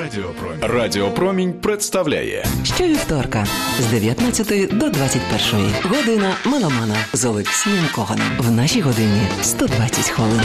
Радіопромінь. Радіопромінь представляє щовівторка з 19 до 21 година меломана з Олексієм Коганом. В нашій годині 120 хвилин.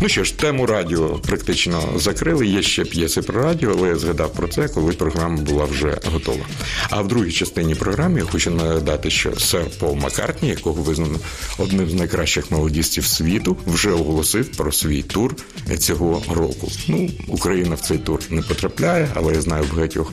Ну що ж, тему радіо практично закрили. Є ще п'єси про радіо, але я згадав про це, коли програма була вже готова. А в другій частині програми я хочу нагадати, що сер Пол Маккартні, якого визнано одним з найкращих мелодістів світу, вже оголосив про свій тур цього року. Ну, Україна в цей тур не потрапляє, але я знаю багатьох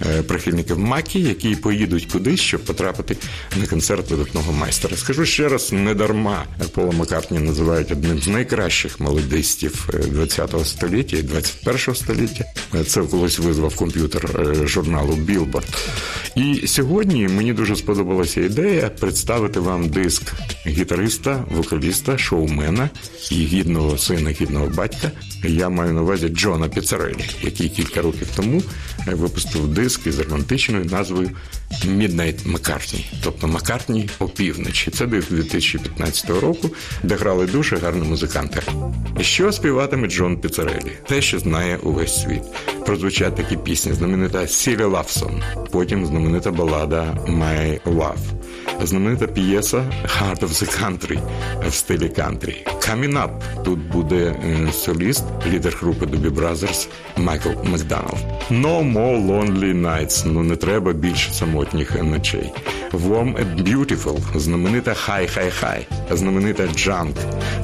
е, прихильників Макі, які поїдуть кудись, щоб потрапити на концерт видатного майстра. Скажу ще раз, не дарма Пола Маккартні називають одним з найкращих мелодістів ХХ е, століття і 21 століття. Це колись визвав комп'ютер е, журналу Білборд. І сьогодні мені дуже сподобалася ідея представити вам диск гітариста, вокаліста, шоумена і гідного сина, гідного батька. Я маю на увазі Джона Піцарелі, який кілька років тому е, випустив диск із романтичною назвою Midnight Маккартні, тобто Маккартні опівночі. Це диск 2015 року, де грали дуже гарні музиканти. Що співатиме Джон Піцарелі? Те, що знає увесь світ. Прозвучать такі пісні, знаменита Сірі Лавсон, потім знаменита балада My Love, знаменита п'єса Heart of the Country в стилі кантрі. Coming Up. Тут буде соліст, лідер групи Doobie Brothers Майкл Макдоналд. No more lonely nights. Ну не треба більше самотніх ночей. Warm and Beautiful, знаменита High High High, знаменита Junk,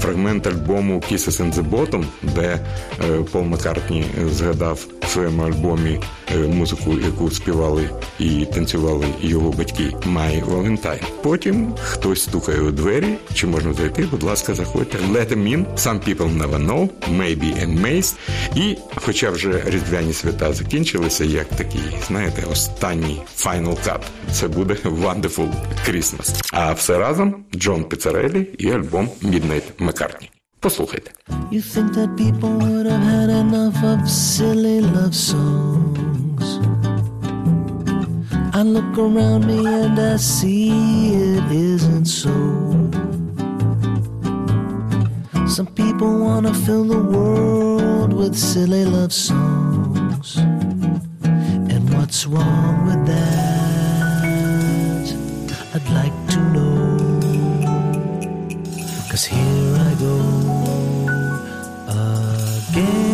фрагмент альбому Kisses in the Bottom, де е, Пол Маккартні згадав в своєму альбомі е, музику, яку співали і танцювали його батьки My Valentine. Потім хтось стукає у двері, чи можна зайти, будь ласка, заходьте. Let them in, Some people never know, maybe amazed. І, хоча вже різдвяні свята закінчилися, як такий, знаєте, останній final cut, це буде Wonderful Christmas. А все разом Джон Піцарелі і альбом Midnight McCartney. Послухайте. You think that people would have had enough of silly love songs I look around me and I see it isn't so Some people want to fill the world with silly love songs And what's wrong with that? Like to know Cause here I go again.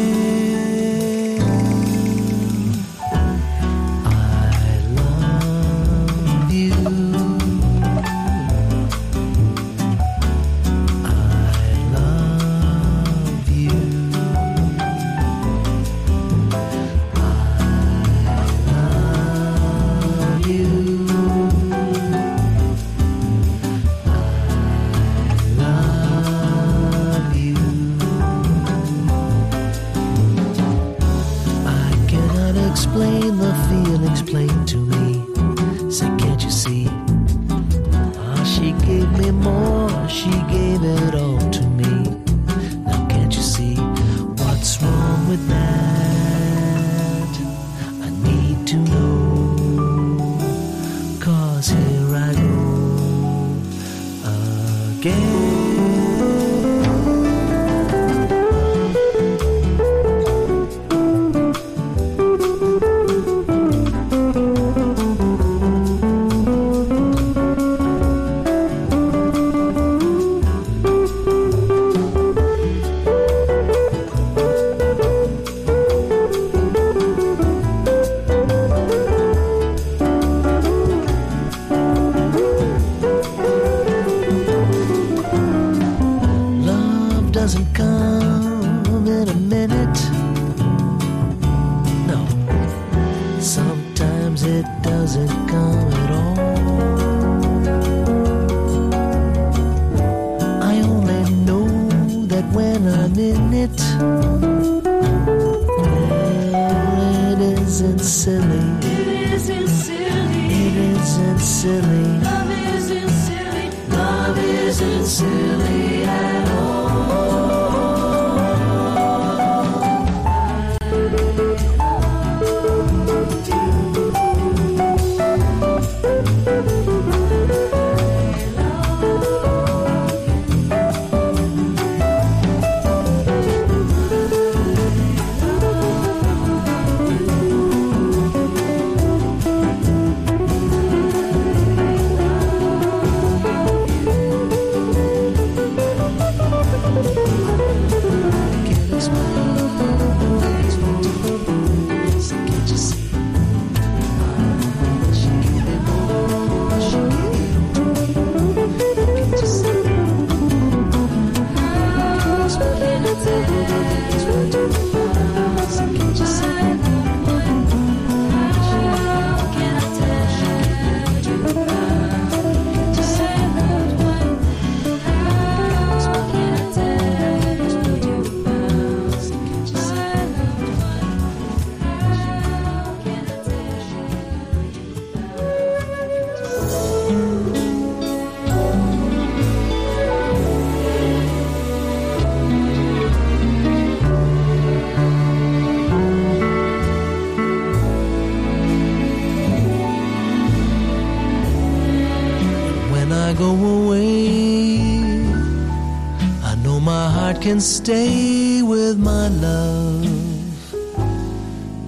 Stay with my love.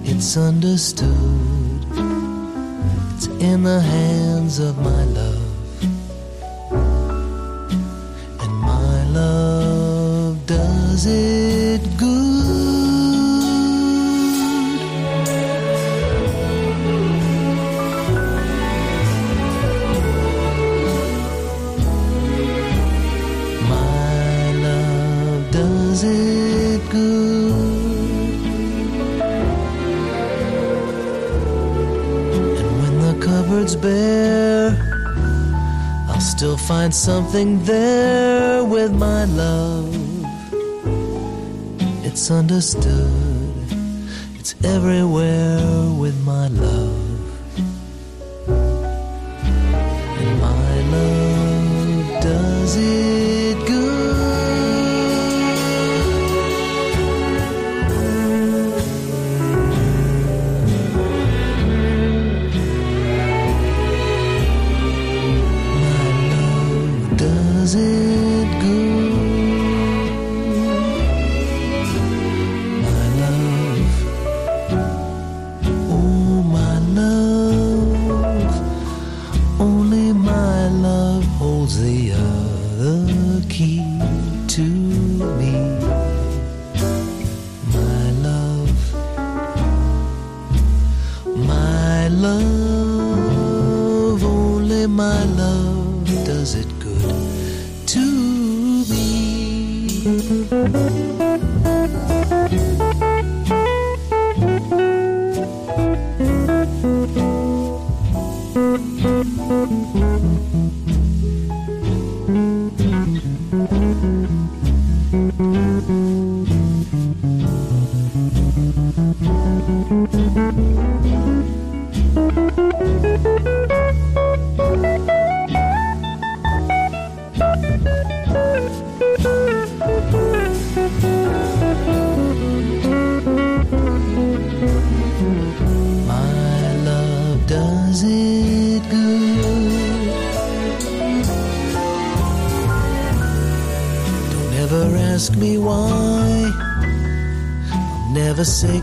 It's understood. It's in the hands of my love. And my love does it something there with my love. It's understood, it's everywhere with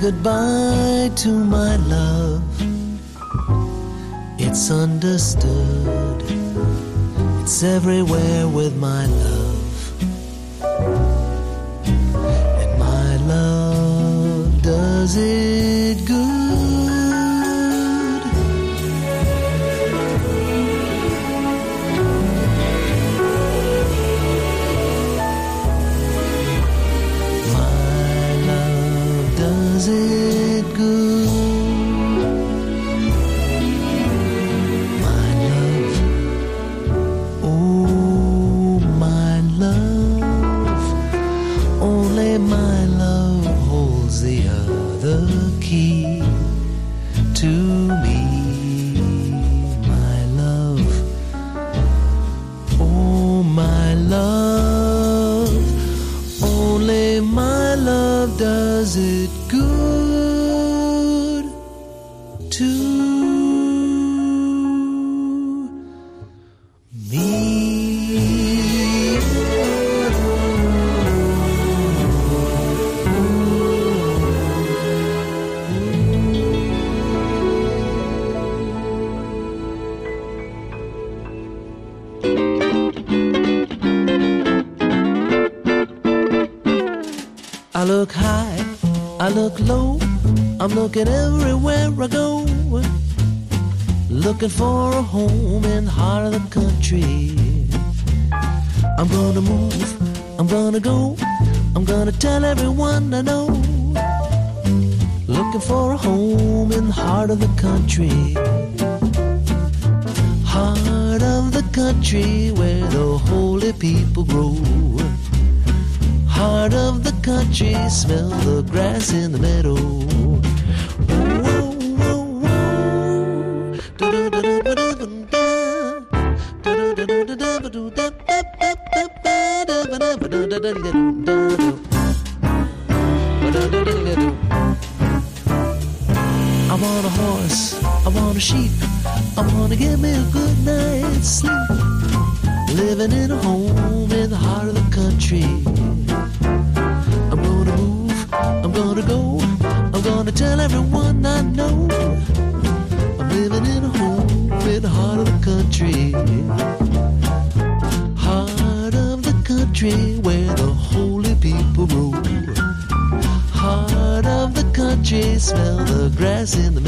goodbye to my love. It's understood. It's everywhere with my love. Looking for a home in the heart of the country. I'm gonna move, I'm gonna go, I'm gonna tell everyone I know. Looking for a home in the heart of the country. Heart of the country where the holy people grow. Heart of the country, smell the grass in the meadow. Everyone I know I'm living in a home in the heart of the country. Heart of the country where the holy people roll. Heart of the country, smell the grass in the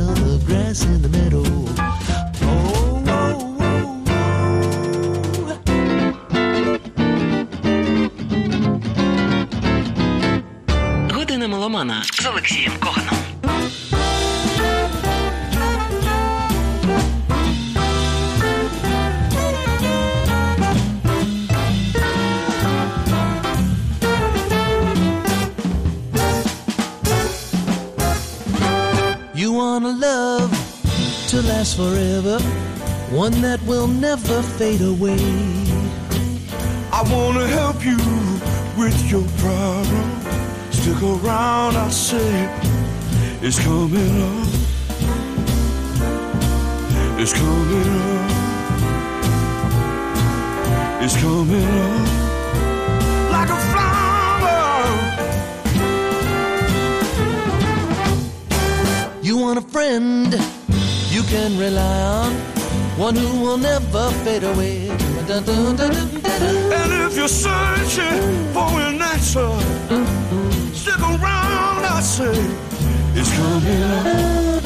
smell the grass in the meadow. Година меломана з Олексієм Коганом. Forever, one that will never fade away. I wanna help you with your problem. Stick around, I say it's coming up. It's coming up. It's coming up like a flower. You want a friend you can rely on, one who will never fade away. And if you're searching for an answer, stick around, I say it's coming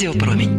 Радіопромінь.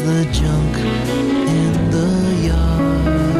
the junk in the yard.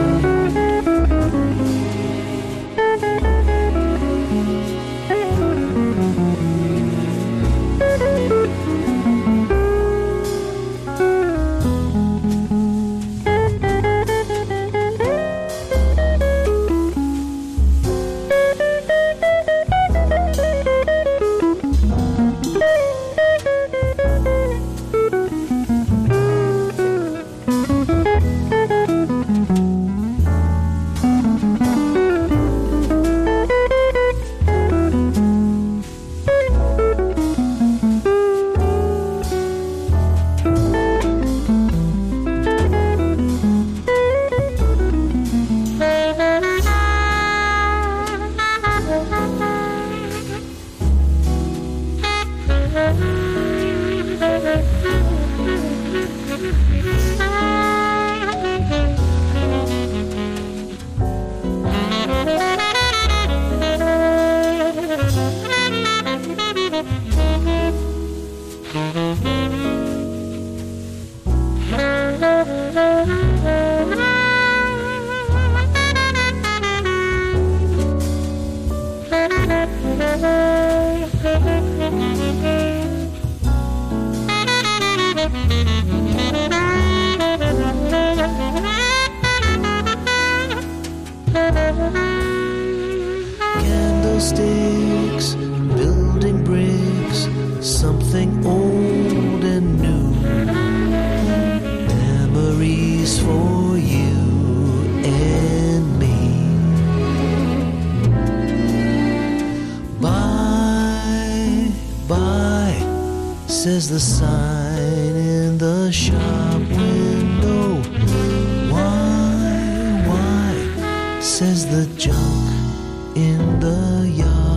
says the sign in the shop window. Why, why, says the junk in the yard.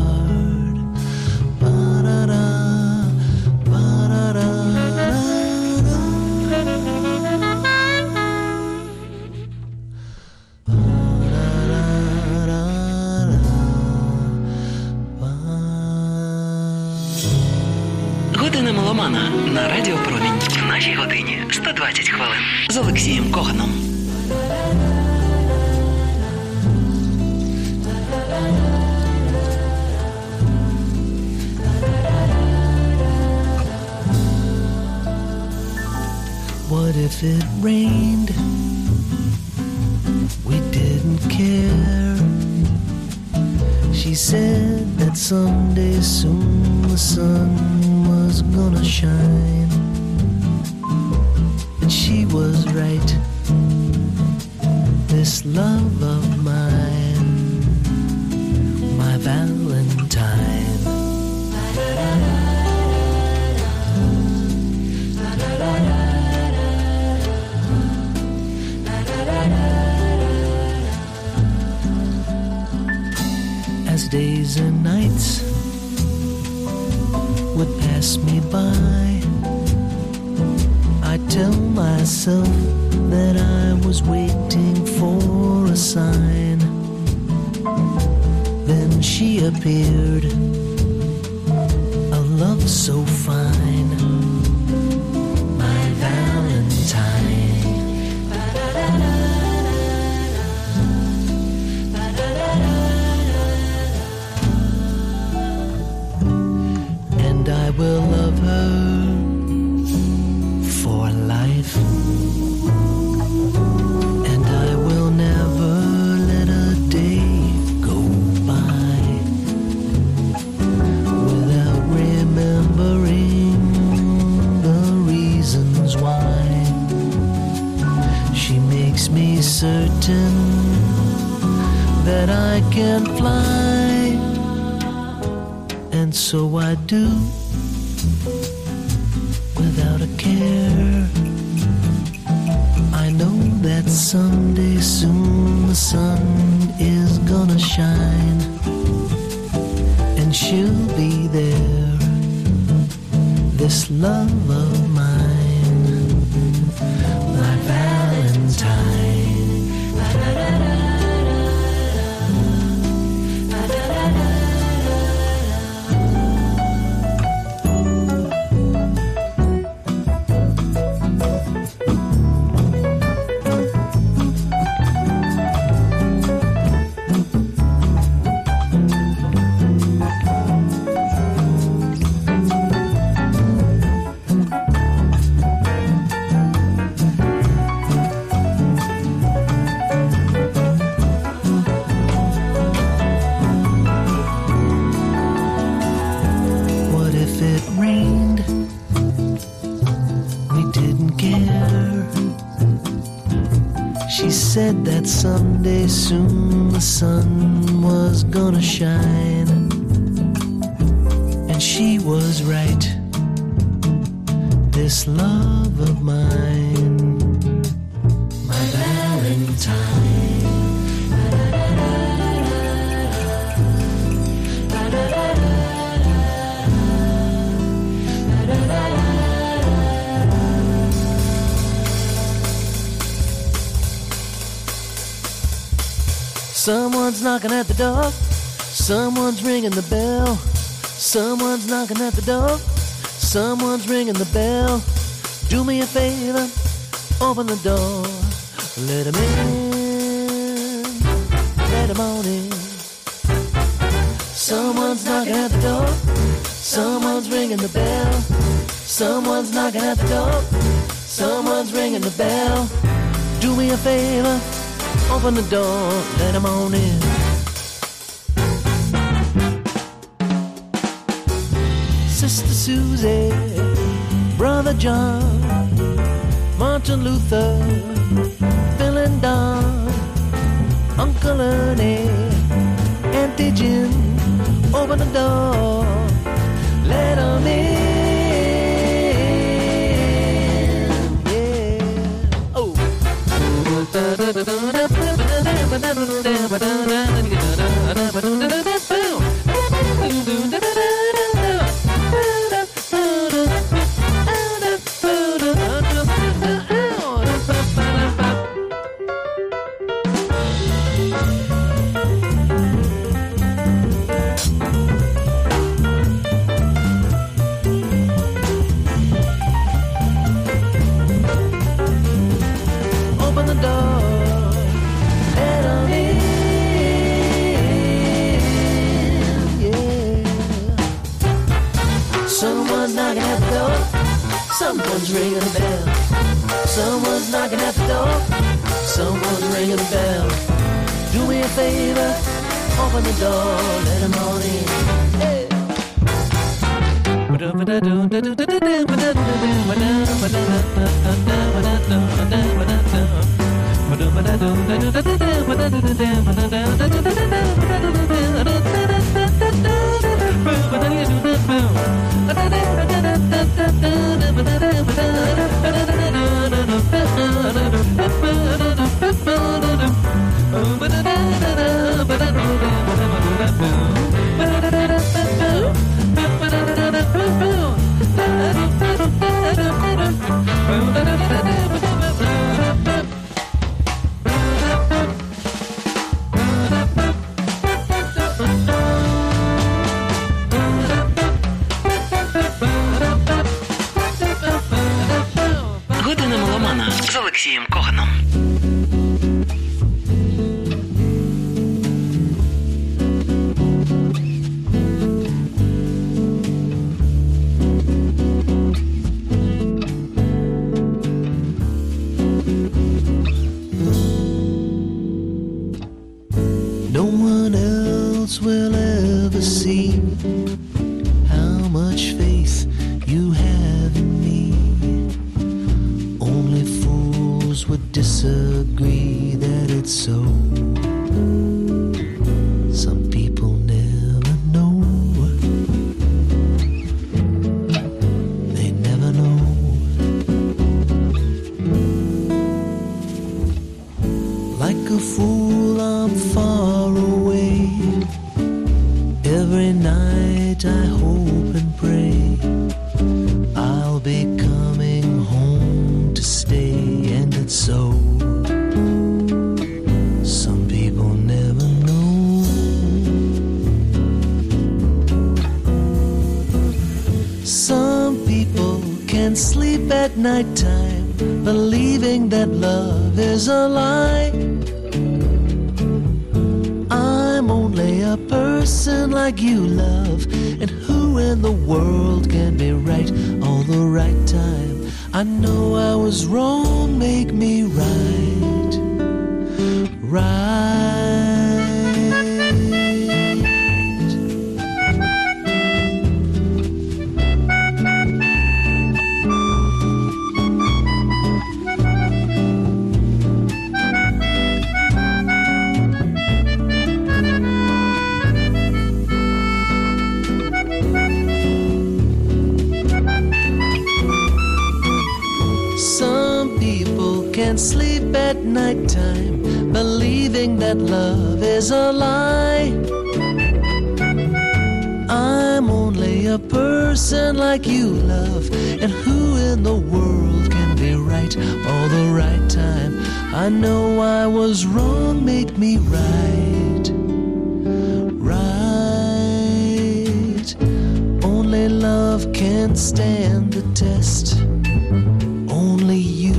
so fine. That someday soon the sun was gonna shine. And she was right. This love of mine, my Valentine. Someone's knocking at the door. Someone's ringing the bell. Someone's knocking at the door. Someone's ringing the bell. Do me a favor, open the door. Let him in. Let him on in. Someone's knocking at the door. Someone's ringing the bell. Someone's knocking at the door. Someone's ringing the bell. Do me a favor, open the door, let him on in. Sister Susie, Brother John, Martin Luther, Bill and Don, Uncle Ernie, Auntie Gin, open the door, let 'em in. Yeah. Oh. Ringing the bell. Someone's knocking at the door. Someone's ringing the bell. Do me a favor. Open the door. so love can't stand the test. Only you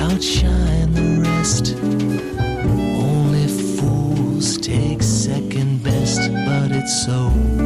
outshine the rest. Only fools take second best, but it's so.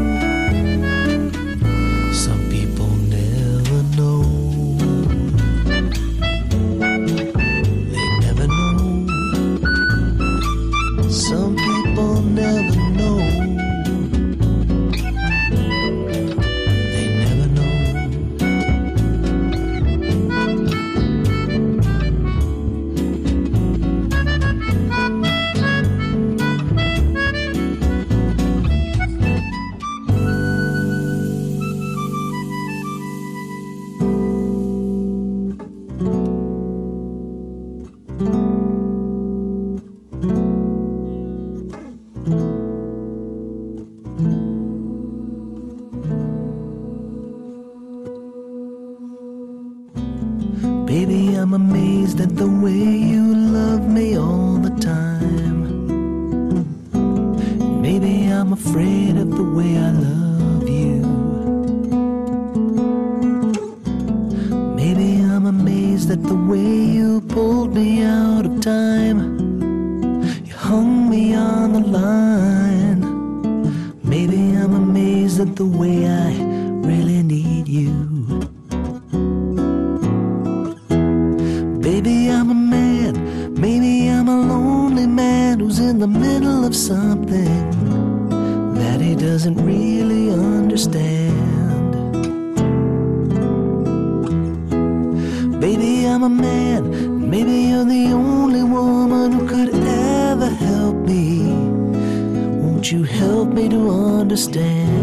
understand.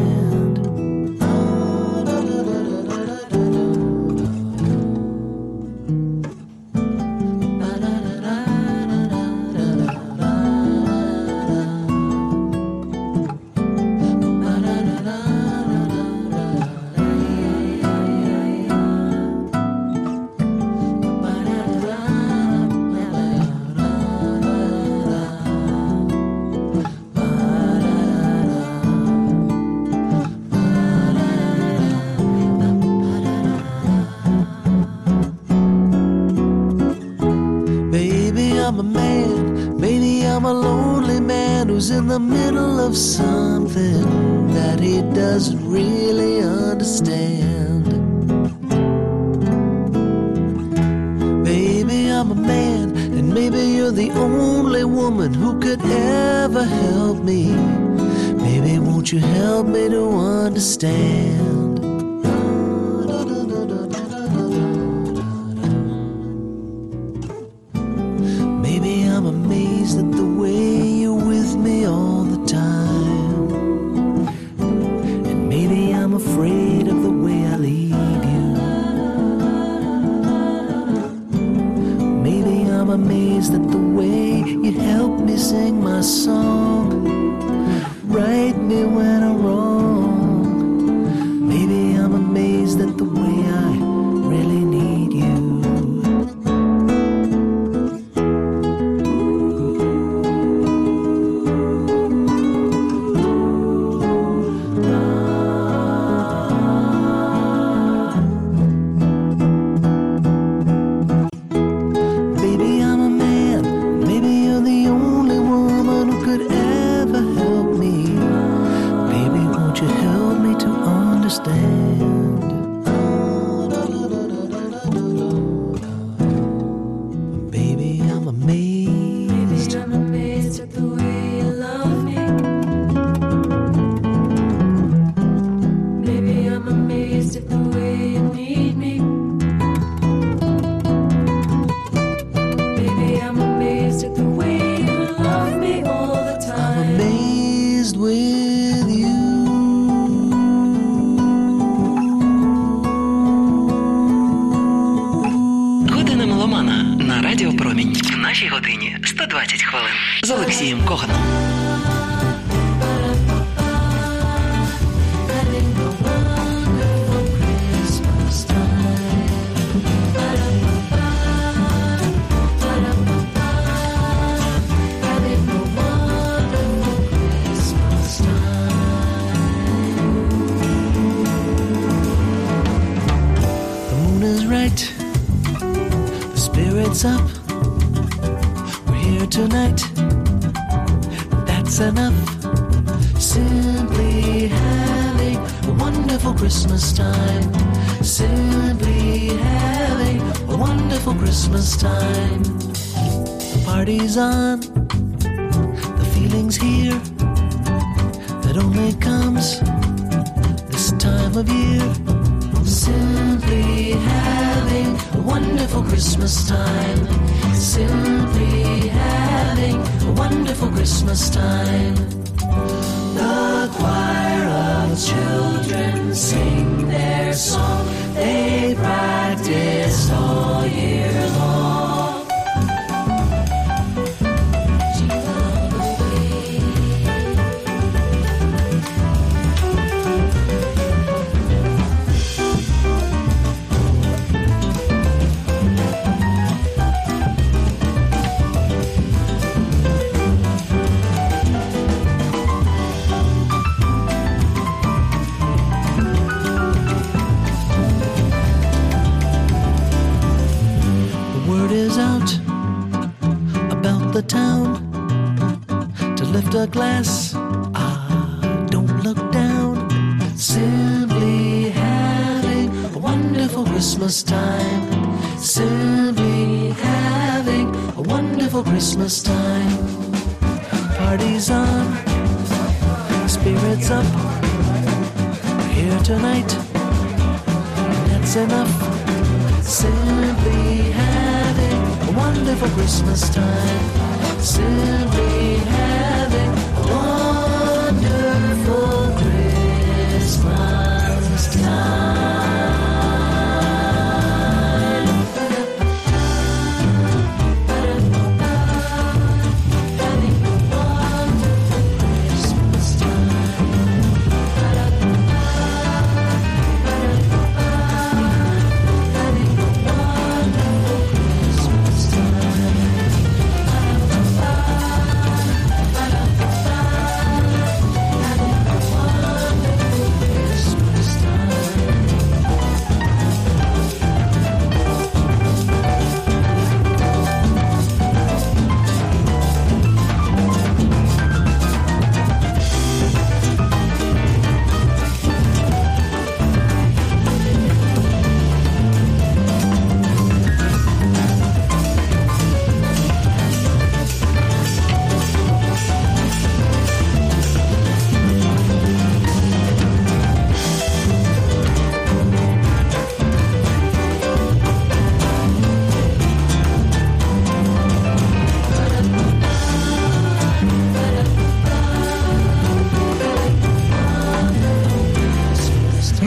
for Christmas time. The choir of children sing their song. They bright. the town to lift a glass. Ah, don't look down. Simply having a wonderful Christmas time. Simply having a wonderful Christmas time. Parties on, spirits up. We're here tonight, that's enough. Simply having a wonderful Christmas time simply having a wonderful.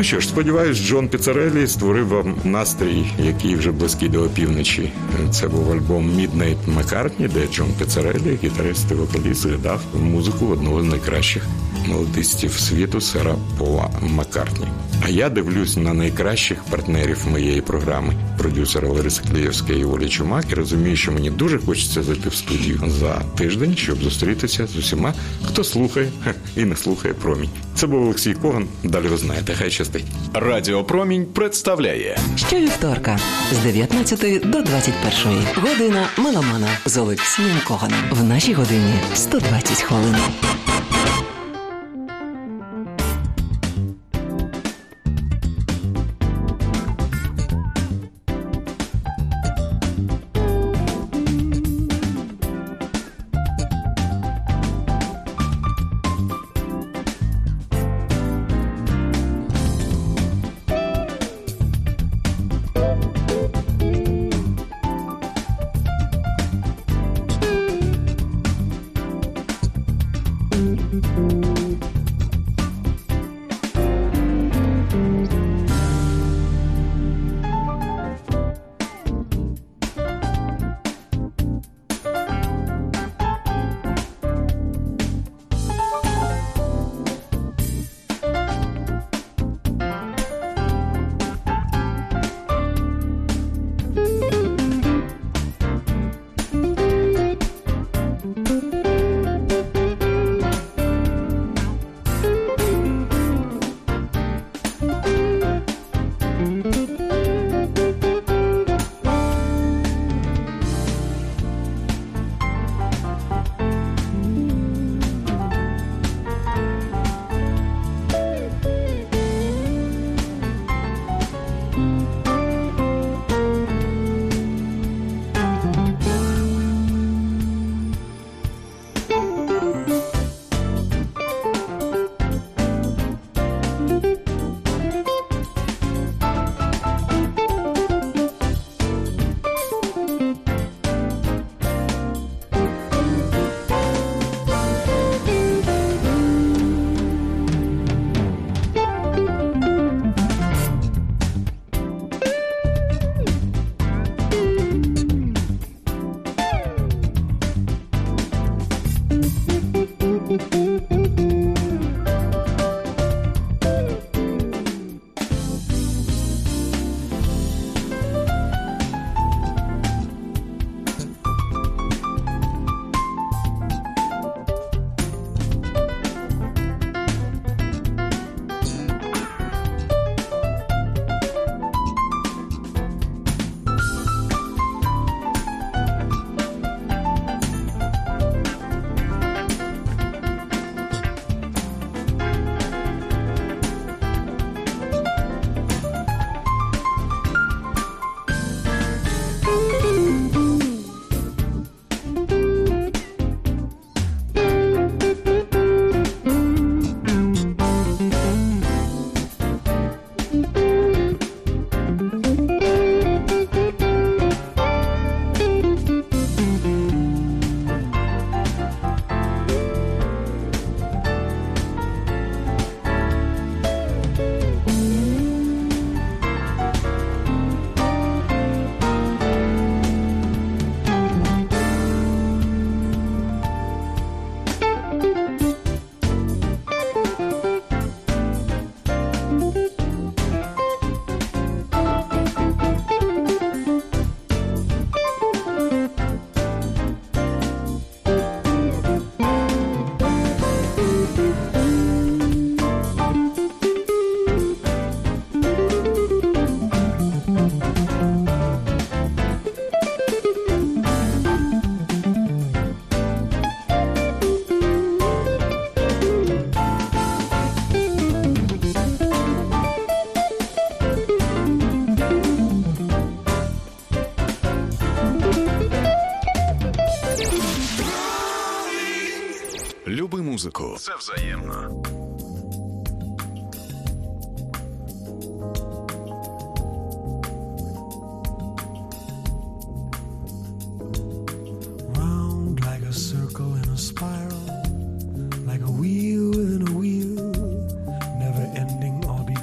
Що ж, сподіваюсь, Джон Піцарелі створив вам настрій, який вже близький до опівночі. Це був альбом Міднейт Маккартні, де Джон Піцарелі, гітарист і вокаліст, згадав музику одного з найкращих мелодистів світу сера Пола Маккартні. А я дивлюсь на найкращих партнерів моєї програми, продюсера Лариси Клієвська і Олі Чумак, і розумію, що мені дуже хочеться зайти в студію за тиждень, щоб зустрітися з усіма, хто слухає і не слухає промінь. Це був Олексій Коган. Далі ви знаєте, хай щастить. Радіо Промінь представляє Щовівторка з 19 до 21. Година меломана з Олексієм Коганом. В нашій годині 120 хвилин.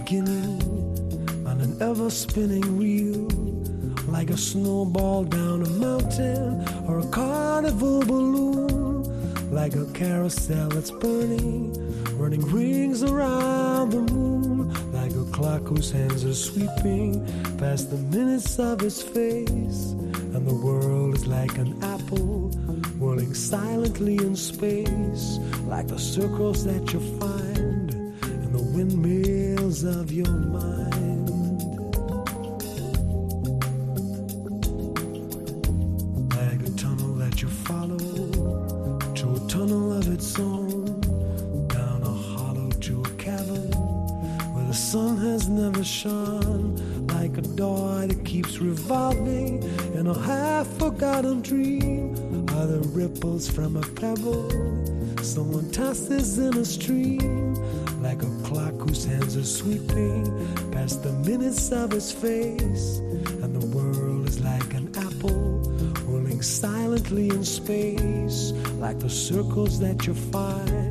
Beginning. On an ever spinning reel, like a snowball down a mountain or a carnival balloon, like a carousel that's burning, running rings around the moon, like a clock whose hands are sweeping past the minutes of its face, and the world is like an apple whirling silently in space, like the circles that you find in the windmills of your mind. Someone in a stream, like a clock whose hands are sweeping past the minutes of its face, and the world is like an apple whirling silently in space, like the circles that you find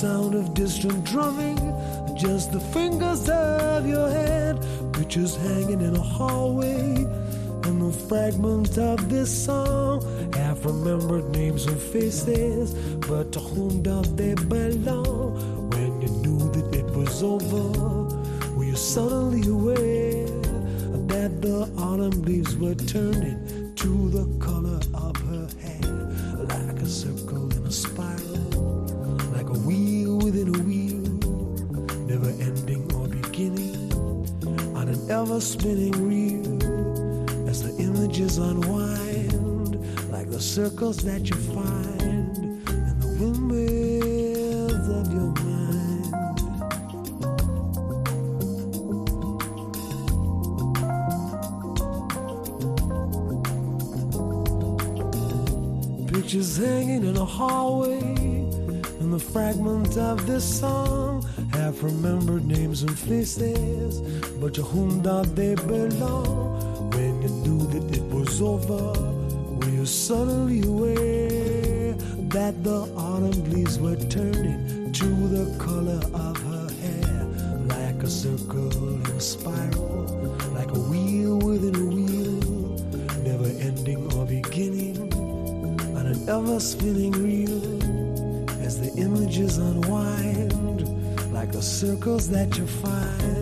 sound of distant drumming. Just the fingers of your hand? Pictures hanging in a hallway. And the fragments of this song. Half remembered names and faces. But to whom do they belong? When you knew that it was over were you suddenly aware that the autumn leaves were turning to the color of an ever spinning reel as the images unwind like the circles that you find in the windmills of your mind. Pictures hanging in a hallway, and the fragment of this song half remembered names and faces, but to whom do they belong? When you knew that it was over, were you suddenly aware that the autumn leaves were turning to the color of her hair, like a circle in a spiral, like a wheel within a wheel, never ending or beginning on an ever spinning circles that you find